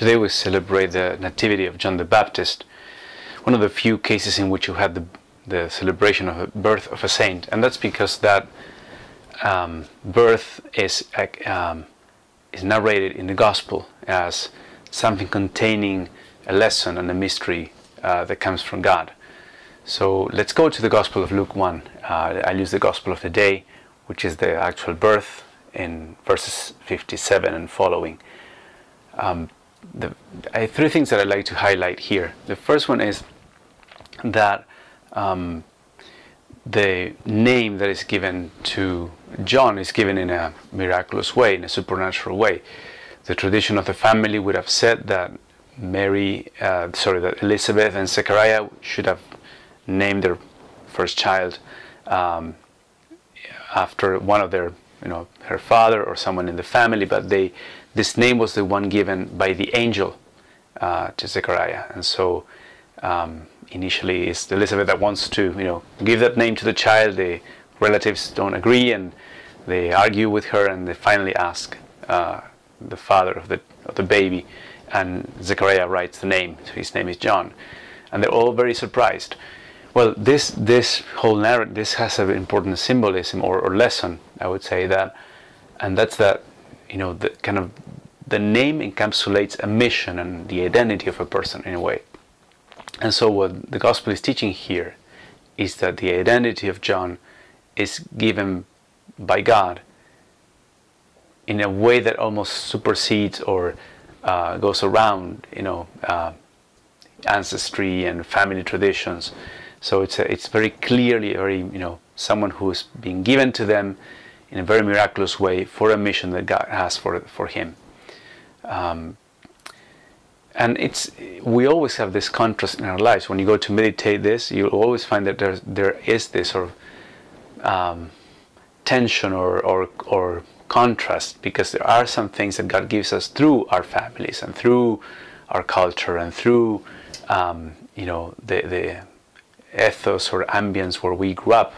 Today we celebrate the Nativity of John the Baptist, one of the few cases in which you had the, the celebration of the birth of a saint, and that's because that um, birth is um, is narrated in the Gospel as something containing a lesson and a mystery uh, that comes from God. So let's go to the Gospel of Luke 1. Uh, I'll use the Gospel of the day, which is the actual birth in verses 57 and following. Um, the, three things that I'd like to highlight here. The first one is that um, the name that is given to John is given in a miraculous way, in a supernatural way. The tradition of the family would have said that Mary, uh, sorry, that Elizabeth and Zechariah should have named their first child um, after one of their, you know, her father or someone in the family, but they, this name was the one given by the angel uh, to Zechariah, and so um, initially it's Elizabeth that wants to, you know, give that name to the child. The relatives don't agree, and they argue with her, and they finally ask uh, the father of the of the baby, and Zechariah writes the name. So his name is John, and they're all very surprised. Well, this this whole narrative this has an important symbolism or, or lesson, I would say that, and that's that, you know, the kind of the name encapsulates a mission and the identity of a person in a way. And so, what the gospel is teaching here is that the identity of John is given by God in a way that almost supersedes or uh, goes around, you know, uh, ancestry and family traditions. So it's a, it's very clearly very you know someone who is being given to them in a very miraculous way for a mission that God has for for him. Um, and it's we always have this contrast in our lives. When you go to meditate this, you'll always find that there there is this sort of um, tension or, or or contrast because there are some things that God gives us through our families and through our culture and through um, you know the the ethos or ambience where we grew up.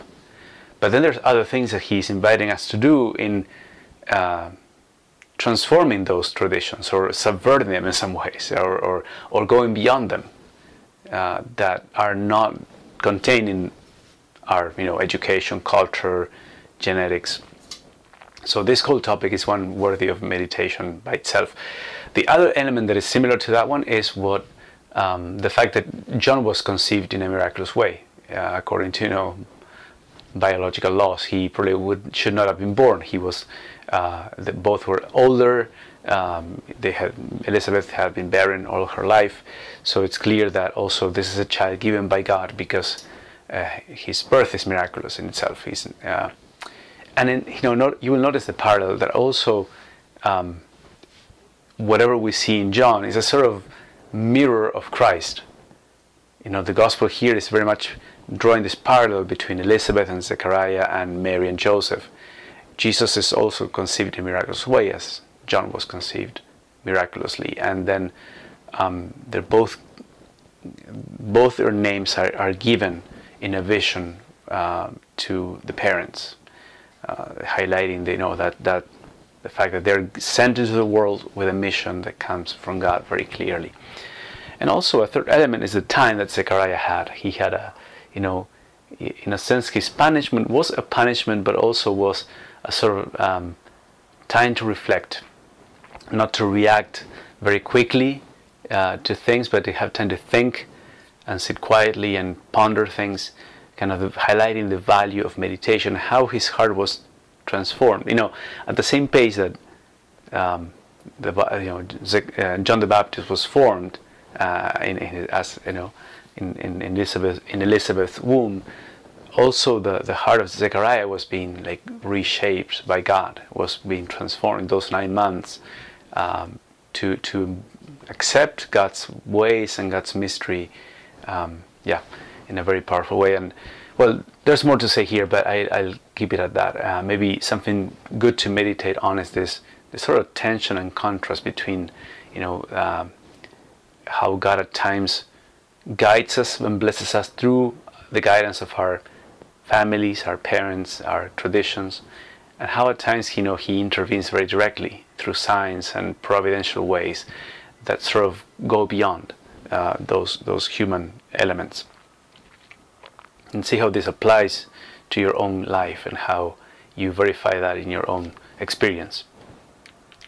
But then there's other things that He's inviting us to do in uh, transforming those traditions or subverting them in some ways or, or, or going beyond them uh, that are not contained in our you know education culture genetics. So this whole topic is one worthy of meditation by itself. The other element that is similar to that one is what um, the fact that john was conceived in a miraculous way. Uh, according to you know biological laws he probably would should not have been born. He was uh, both were older. Um, they had Elizabeth had been barren all her life, so it's clear that also this is a child given by God because uh, his birth is miraculous in itself. Uh, and in, you know, not, you will notice the parallel that also um, whatever we see in John is a sort of mirror of Christ. You know, the gospel here is very much drawing this parallel between Elizabeth and Zechariah and Mary and Joseph. Jesus is also conceived in miraculous way as John was conceived miraculously. And then um, they're both, both their names are, are given in a vision uh, to the parents, uh, highlighting the, you know, that, that the fact that they're sent into the world with a mission that comes from God very clearly. And also a third element is the time that Zechariah had. He had a, you know, in a sense, his punishment was a punishment, but also was a sort of um, time to reflect, not to react very quickly uh, to things, but to have time to think and sit quietly and ponder things, kind of highlighting the value of meditation, how his heart was transformed. You know, at the same pace that um, the you know uh, John the Baptist was formed uh, in, in, as you know in, in Elizabeth in Elizabeth's womb also the, the heart of Zechariah was being like reshaped by God, was being transformed in those nine months um, to to accept God's ways and God's mystery, um, yeah, in a very powerful way. And well, there's more to say here, but I, will keep it at that. Uh, maybe something good to meditate on is this, this sort of tension and contrast between, you know, uh, how God at times guides us and blesses us through the guidance of our families, our parents, our traditions, and how at times you know he intervenes very directly through signs and providential ways that sort of go beyond uh, those those human elements. And see how this applies to your own life and how you verify that in your own experience